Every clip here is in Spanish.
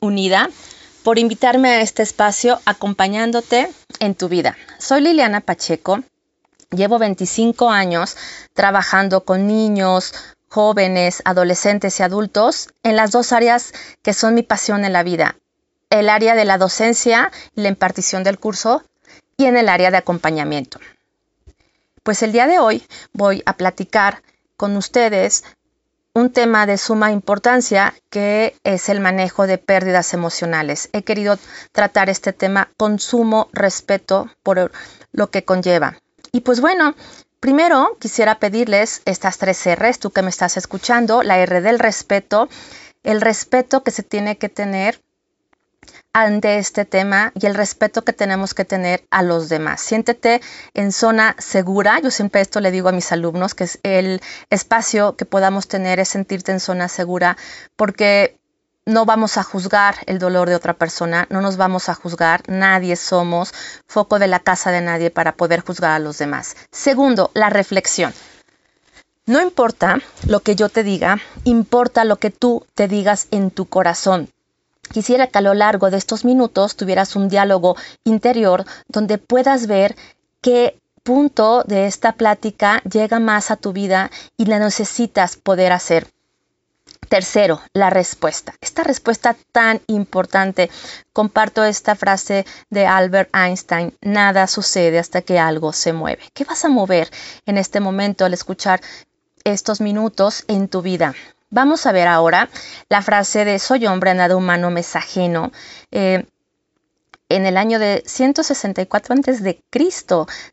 unida por invitarme a este espacio acompañándote en tu vida. Soy Liliana Pacheco, llevo 25 años trabajando con niños, jóvenes, adolescentes y adultos en las dos áreas que son mi pasión en la vida, el área de la docencia y la impartición del curso y en el área de acompañamiento. Pues el día de hoy voy a platicar con ustedes un tema de suma importancia que es el manejo de pérdidas emocionales. He querido tratar este tema con sumo respeto por lo que conlleva. Y pues bueno, primero quisiera pedirles estas tres R's, tú que me estás escuchando, la R del respeto, el respeto que se tiene que tener ante este tema y el respeto que tenemos que tener a los demás. Siéntete en zona segura. Yo siempre esto le digo a mis alumnos, que es el espacio que podamos tener es sentirte en zona segura porque no vamos a juzgar el dolor de otra persona, no nos vamos a juzgar, nadie somos foco de la casa de nadie para poder juzgar a los demás. Segundo, la reflexión. No importa lo que yo te diga, importa lo que tú te digas en tu corazón. Quisiera que a lo largo de estos minutos tuvieras un diálogo interior donde puedas ver qué punto de esta plática llega más a tu vida y la necesitas poder hacer. Tercero, la respuesta. Esta respuesta tan importante. Comparto esta frase de Albert Einstein. Nada sucede hasta que algo se mueve. ¿Qué vas a mover en este momento al escuchar estos minutos en tu vida? Vamos a ver ahora la frase de soy hombre, nada humano, mesajeno. Eh, en el año de 164 a.C.,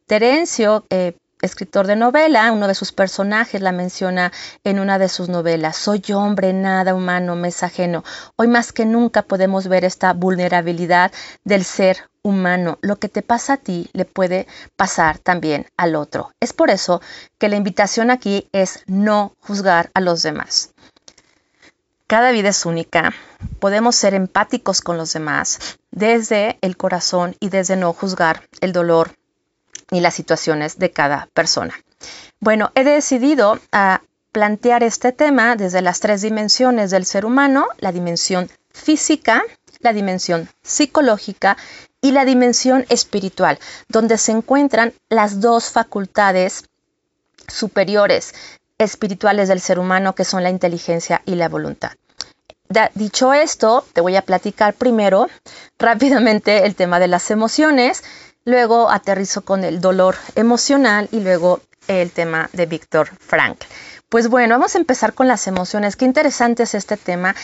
Terencio, eh, escritor de novela, uno de sus personajes la menciona en una de sus novelas. Soy hombre, nada humano, mesajeno. Hoy más que nunca podemos ver esta vulnerabilidad del ser humano. Lo que te pasa a ti le puede pasar también al otro. Es por eso que la invitación aquí es no juzgar a los demás. Cada vida es única. Podemos ser empáticos con los demás desde el corazón y desde no juzgar el dolor y las situaciones de cada persona. Bueno, he decidido a ah, plantear este tema desde las tres dimensiones del ser humano, la dimensión física, la dimensión psicológica y la dimensión espiritual, donde se encuentran las dos facultades superiores espirituales del ser humano, que son la inteligencia y la voluntad. Dicho esto, te voy a platicar primero rápidamente el tema de las emociones, luego aterrizo con el dolor emocional y luego el tema de Víctor Frank. Pues bueno, vamos a empezar con las emociones. Qué interesante es este tema.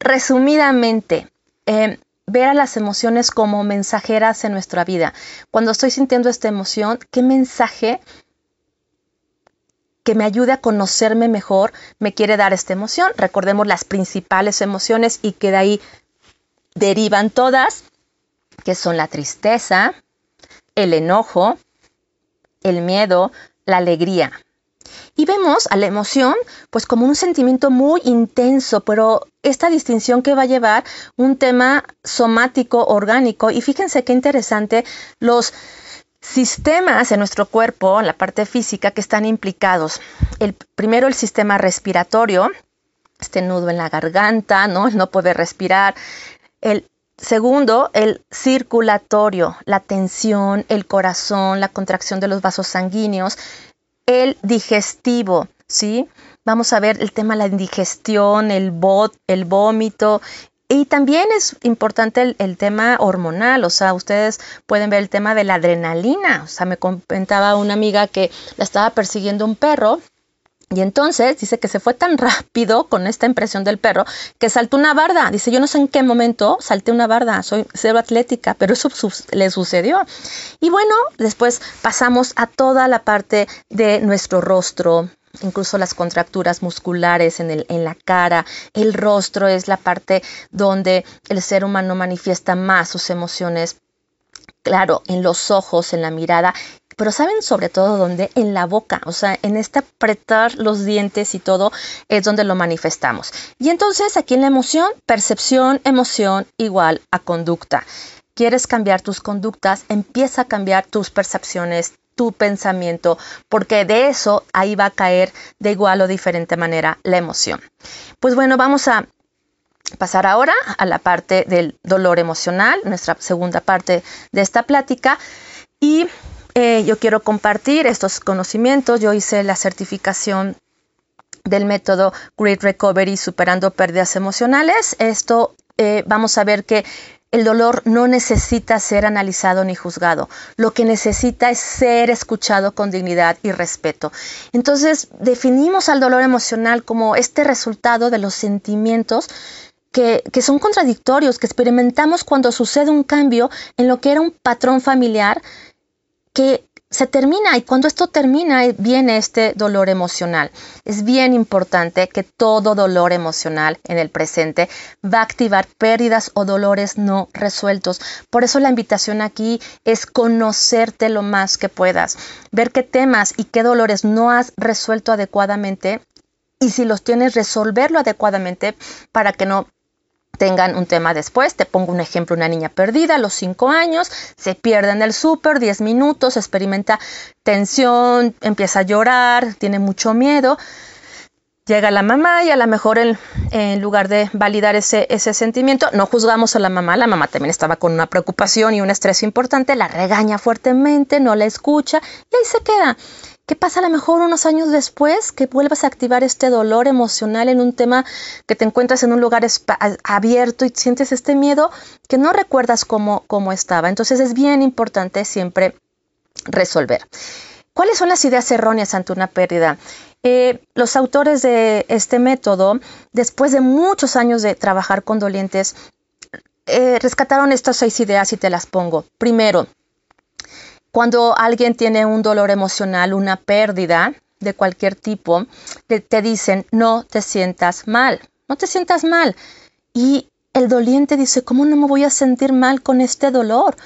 Resumidamente, eh, ver a las emociones como mensajeras en nuestra vida. Cuando estoy sintiendo esta emoción, ¿qué mensaje que me ayude a conocerme mejor me quiere dar esta emoción. Recordemos las principales emociones y que de ahí derivan todas, que son la tristeza, el enojo, el miedo, la alegría. Y vemos a la emoción pues como un sentimiento muy intenso, pero esta distinción que va a llevar un tema somático, orgánico. Y fíjense qué interesante los sistemas en nuestro cuerpo, la parte física, que están implicados. El, primero, el sistema respiratorio, este nudo en la garganta, ¿no? El no poder respirar. El segundo, el circulatorio, la tensión, el corazón, la contracción de los vasos sanguíneos. El digestivo, ¿sí? Vamos a ver el tema de la indigestión, el, bot, el vómito, y también es importante el, tema hormonal, o sea, ustedes pueden ver el tema de la adrenalina. O sea, me comentaba una amiga que la estaba persiguiendo un perro y entonces dice que se fue tan rápido con esta impresión del perro que saltó una barda. Dice, yo no sé en qué momento salté una barda, soy cero atlética, pero eso le sucedió. Y bueno, después pasamos a toda la parte de nuestro rostro, incluso las contracturas musculares en, el, en la cara, el rostro es la parte donde el ser humano manifiesta más sus emociones claro, en los ojos, en la mirada, pero saben sobre todo dónde, en la boca, o sea, en este apretar los dientes y todo es donde lo manifestamos. Y entonces aquí en la emoción, percepción, emoción igual a conducta. Quieres cambiar tus conductas, empieza a cambiar tus percepciones, tu pensamiento, porque de eso ahí va a caer de igual o diferente manera la emoción. Pues bueno, vamos a pasar ahora a la parte del dolor emocional, nuestra segunda parte de esta plática. Y eh, yo quiero compartir estos conocimientos. Yo hice la certificación del método Great Recovery superando pérdidas emocionales. Esto eh, vamos a ver que el dolor no necesita ser analizado ni juzgado. Lo que necesita es ser escuchado con dignidad y respeto. Entonces, definimos al dolor emocional como este resultado de los sentimientos que, que, son contradictorios, que experimentamos cuando sucede un cambio en lo que era un patrón familiar que se termina y cuando esto termina eh, viene este dolor emocional. Es bien importante que todo dolor emocional en el presente va a activar pérdidas o dolores no resueltos. Por eso la invitación aquí es conocerte lo más que puedas, ver qué temas y qué dolores no has resuelto adecuadamente y si los tienes resolverlo adecuadamente para que no tengan un tema después. Te pongo un ejemplo, una niña perdida a los 5 años, se pierde en el súper 10 minutos, experimenta tensión, empieza a llorar, tiene mucho miedo. Llega la mamá y a lo mejor en, lugar de validar ese, ese sentimiento, no juzgamos a la mamá, la mamá también estaba con una preocupación y un estrés importante, la regaña fuertemente, no la escucha y ahí se queda. ¿Qué pasa a lo mejor unos años después que vuelvas a activar este dolor emocional en un tema que te encuentras en un lugar abierto y sientes este miedo que no recuerdas cómo, cómo estaba? Entonces es bien importante siempre resolver. ¿Cuáles son las ideas erróneas ante una pérdida? Eh, los autores de este método, después de muchos años de trabajar con dolientes, eh, rescataron estas seis ideas y te las pongo. Primero, cuando alguien tiene un dolor emocional, una pérdida de cualquier tipo, te, dicen, no te sientas mal, no te sientas mal. Y el doliente dice, ¿cómo no me voy a sentir mal con este dolor?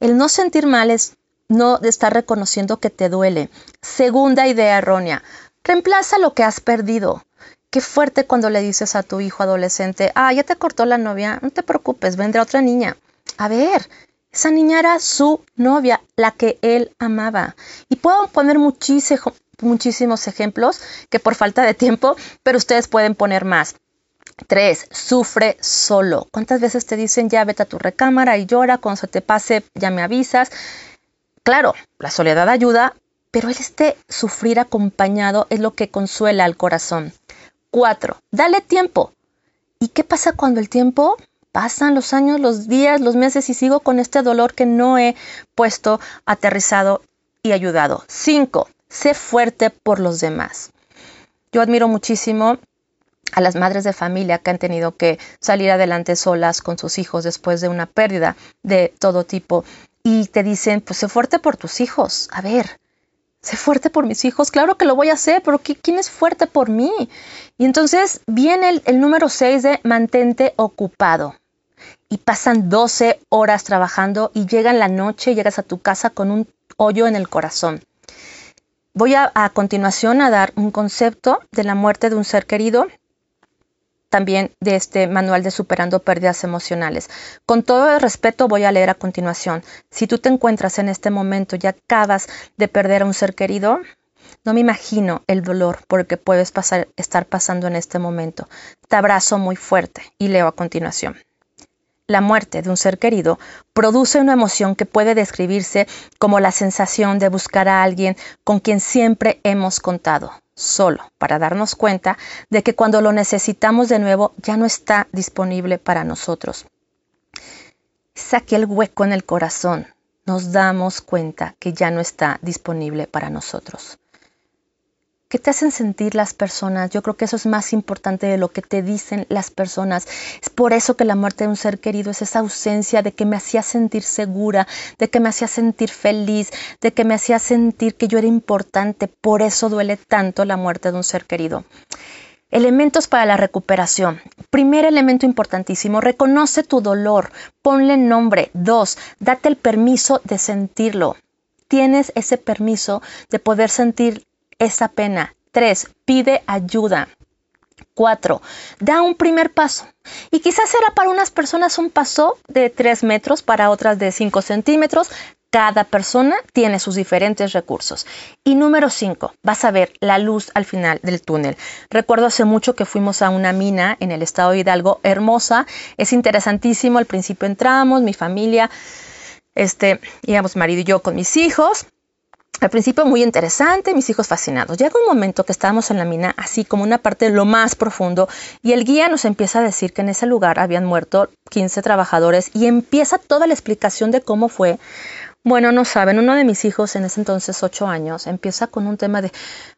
El no sentir mal es no estar reconociendo que te duele. Segunda idea errónea, reemplaza lo que has perdido. Qué fuerte cuando le dices a tu hijo adolescente, ah, ya te cortó la novia, no te preocupes, vendrá otra niña. A ver, esa niña era su novia, la que él amaba. Y puedo poner muchísimos ejemplos que por falta de tiempo, pero ustedes pueden poner más. Tres, sufre solo. ¿Cuántas veces te dicen ya vete a tu recámara y llora, cuando se te pase ya me avisas? Claro, la soledad ayuda, pero este sufrir acompañado es lo que consuela al corazón. Cuatro, dale tiempo. ¿Y qué pasa cuando el tiempo pasan los años, los días, los meses y sigo con este dolor que no he puesto, aterrizado y ayudado. Cinco, sé fuerte por los demás. Yo admiro muchísimo a las madres de familia que han tenido que salir adelante solas con sus hijos después de una pérdida de todo tipo y te dicen, pues sé fuerte por tus hijos. A ver, sé fuerte por mis hijos. Claro que lo voy a hacer, pero ¿quién es fuerte por mí? Y entonces viene el, número seis de mantente ocupado y pasan 12 horas trabajando y llegan la noche y llegas a tu casa con un hoyo en el corazón. Voy a, a continuación a dar un concepto de la muerte de un ser querido, también de este manual de superando pérdidas emocionales. Con todo el respeto voy a leer a continuación. Si tú te encuentras en este momento y acabas de perder a un ser querido, no me imagino el dolor por el que puedes pasar, estar pasando en este momento. Te abrazo muy fuerte y leo a continuación la muerte de un ser querido produce una emoción que puede describirse como la sensación de buscar a alguien con quien siempre hemos contado, solo para darnos cuenta de que cuando lo necesitamos de nuevo ya no está disponible para nosotros. Es aquel hueco en el corazón. Nos damos cuenta que ya no está disponible para nosotros. ¿Qué te hacen sentir las personas? Yo creo que eso es más importante de lo que te dicen las personas. Es por eso que la muerte de un ser querido es esa ausencia de que me hacía sentir segura, de que me hacía sentir feliz, de que me hacía sentir que yo era importante. Por eso duele tanto la muerte de un ser querido. Elementos para la recuperación. Primer elemento importantísimo, reconoce tu dolor, ponle nombre. Dos, date el permiso de sentirlo. Tienes ese permiso de poder sentir esa pena. Tres, pide ayuda. Cuatro, da un primer paso. Y quizás será para unas personas un paso de tres metros, para otras de cinco centímetros. Cada persona tiene sus diferentes recursos. Y número cinco, vas a ver la luz al final del túnel. Recuerdo hace mucho que fuimos a una mina en el estado de Hidalgo, hermosa, es interesantísimo. Al principio entramos, mi familia, este, íbamos marido y yo con mis hijos. Al principio muy interesante, mis hijos fascinados. Llega un momento que estábamos en la mina, así como una parte de lo más profundo, y el guía nos empieza a decir que en ese lugar habían muerto 15 trabajadores y empieza toda la explicación de cómo fue. Bueno, no saben, uno de mis hijos en ese entonces, 8 años, empieza con un tema de,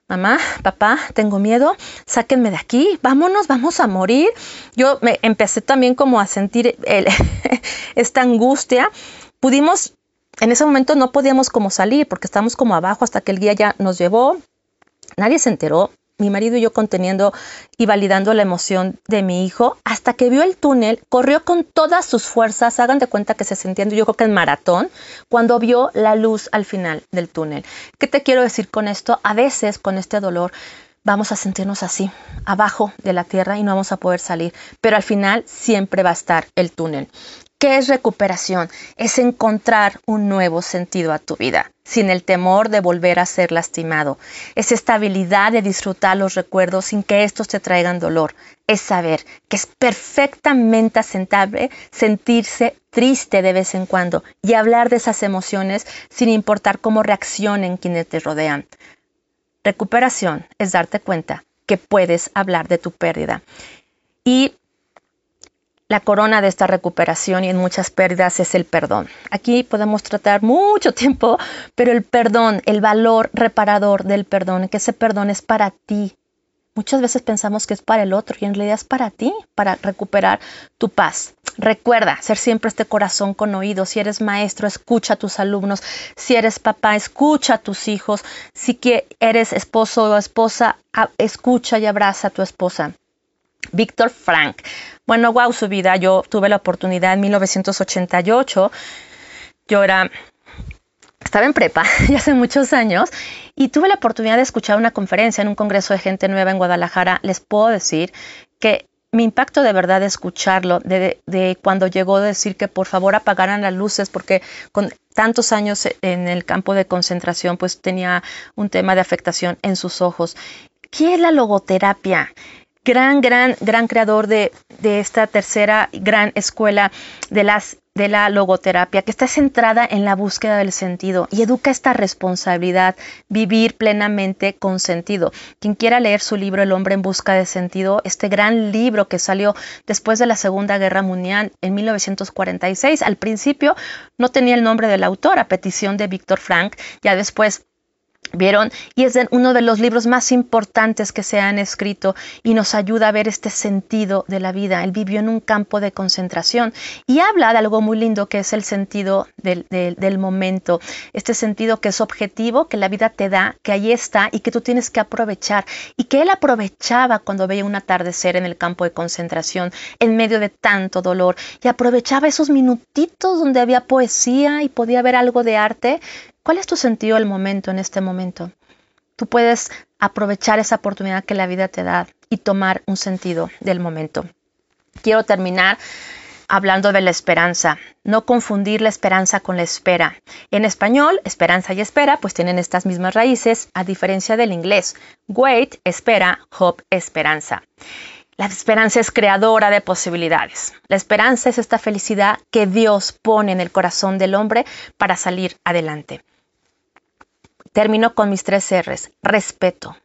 mamá, papá, tengo miedo, sáquenme de aquí, vámonos, vamos a morir. Yo me empecé también como a sentir esta angustia. Pudimos en ese momento no podíamos como salir porque estábamos como abajo hasta que el guía ya nos llevó. Nadie se enteró. Mi marido y yo conteniendo y validando la emoción de mi hijo, hasta que vio el túnel, corrió con todas sus fuerzas, hagan de cuenta que se sintiendo yo creo que en maratón, cuando vio la luz al final del túnel. ¿Qué te quiero decir con esto? A veces con este dolor vamos a sentirnos así, abajo de la tierra y no vamos a poder salir, pero al final siempre va a estar el túnel. ¿Qué es recuperación? Es encontrar un nuevo sentido a tu vida, sin el temor de volver a ser lastimado. Es esta habilidad de disfrutar los recuerdos sin que estos te traigan dolor. Es saber que es perfectamente aceptable sentirse triste de vez en cuando y hablar de esas emociones sin importar cómo reaccionen quienes te rodean. Recuperación es darte cuenta que puedes hablar de tu pérdida. Y la corona de esta recuperación y en muchas pérdidas es el perdón. Aquí podemos tratar mucho tiempo, pero el perdón, el valor reparador del perdón, que ese perdón es para ti. Muchas veces pensamos que es para el otro y en realidad es para ti, para recuperar tu paz. Recuerda ser siempre este corazón con oídos. Si eres maestro, escucha a tus alumnos. Si eres papá, escucha a tus hijos. Si eres esposo o esposa, escucha y abraza a tu esposa. Víctor Frank. Bueno, wow, su vida. Yo tuve la oportunidad en 1988. Yo era, estaba en prepa ya hace muchos años y tuve la oportunidad de escuchar una conferencia en un congreso de gente nueva en Guadalajara. Les puedo decir que mi impacto de verdad de escucharlo, de, de, cuando llegó a decir que por favor apagaran las luces porque con tantos años en el campo de concentración pues tenía un tema de afectación en sus ojos. ¿Qué es la logoterapia? Gran, gran, gran creador de, esta tercera gran escuela de las de la logoterapia, que está centrada en la búsqueda del sentido y educa esta responsabilidad, vivir plenamente con sentido. Quien quiera leer su libro El hombre en busca de sentido, este gran libro que salió después de la Segunda Guerra Mundial en 1946, al principio no tenía el nombre del autor, a petición de Víctor Frank, ya después ¿Vieron? Y es uno de los libros más importantes que se han escrito y nos ayuda a ver este sentido de la vida. Él vivió en un campo de concentración y habla de algo muy lindo que es el sentido del, del, momento, este sentido que es objetivo, que la vida te da, que ahí está y que tú tienes que aprovechar. Y que él aprovechaba cuando veía un atardecer en el campo de concentración, en medio de tanto dolor, y aprovechaba esos minutitos donde había poesía y podía ver algo de arte ¿Cuál es tu sentido del momento en este momento? Tú puedes aprovechar esa oportunidad que la vida te da y tomar un sentido del momento. Quiero terminar hablando de la esperanza. No confundir la esperanza con la espera. En español, esperanza y espera pues tienen estas mismas raíces, a diferencia del inglés. Wait, espera, hope, esperanza. La esperanza es creadora de posibilidades. La esperanza es esta felicidad que Dios pone en el corazón del hombre para salir adelante. Termino con mis tres R's. Respeto.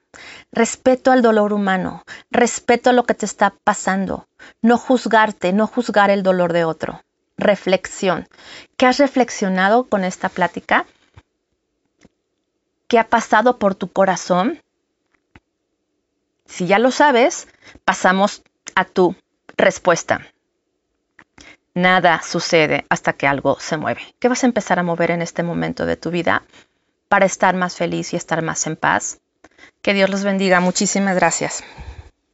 Respeto al dolor humano. Respeto a lo que te está pasando. No juzgarte, no juzgar el dolor de otro. Reflexión. ¿Qué has reflexionado con esta plática? ¿Qué ha pasado por tu corazón? Si ya lo sabes, pasamos a tu respuesta. Nada sucede hasta que algo se mueve. ¿Qué vas a empezar a mover en este momento de tu vida para estar más feliz y estar más en paz? Que Dios los bendiga. Muchísimas gracias.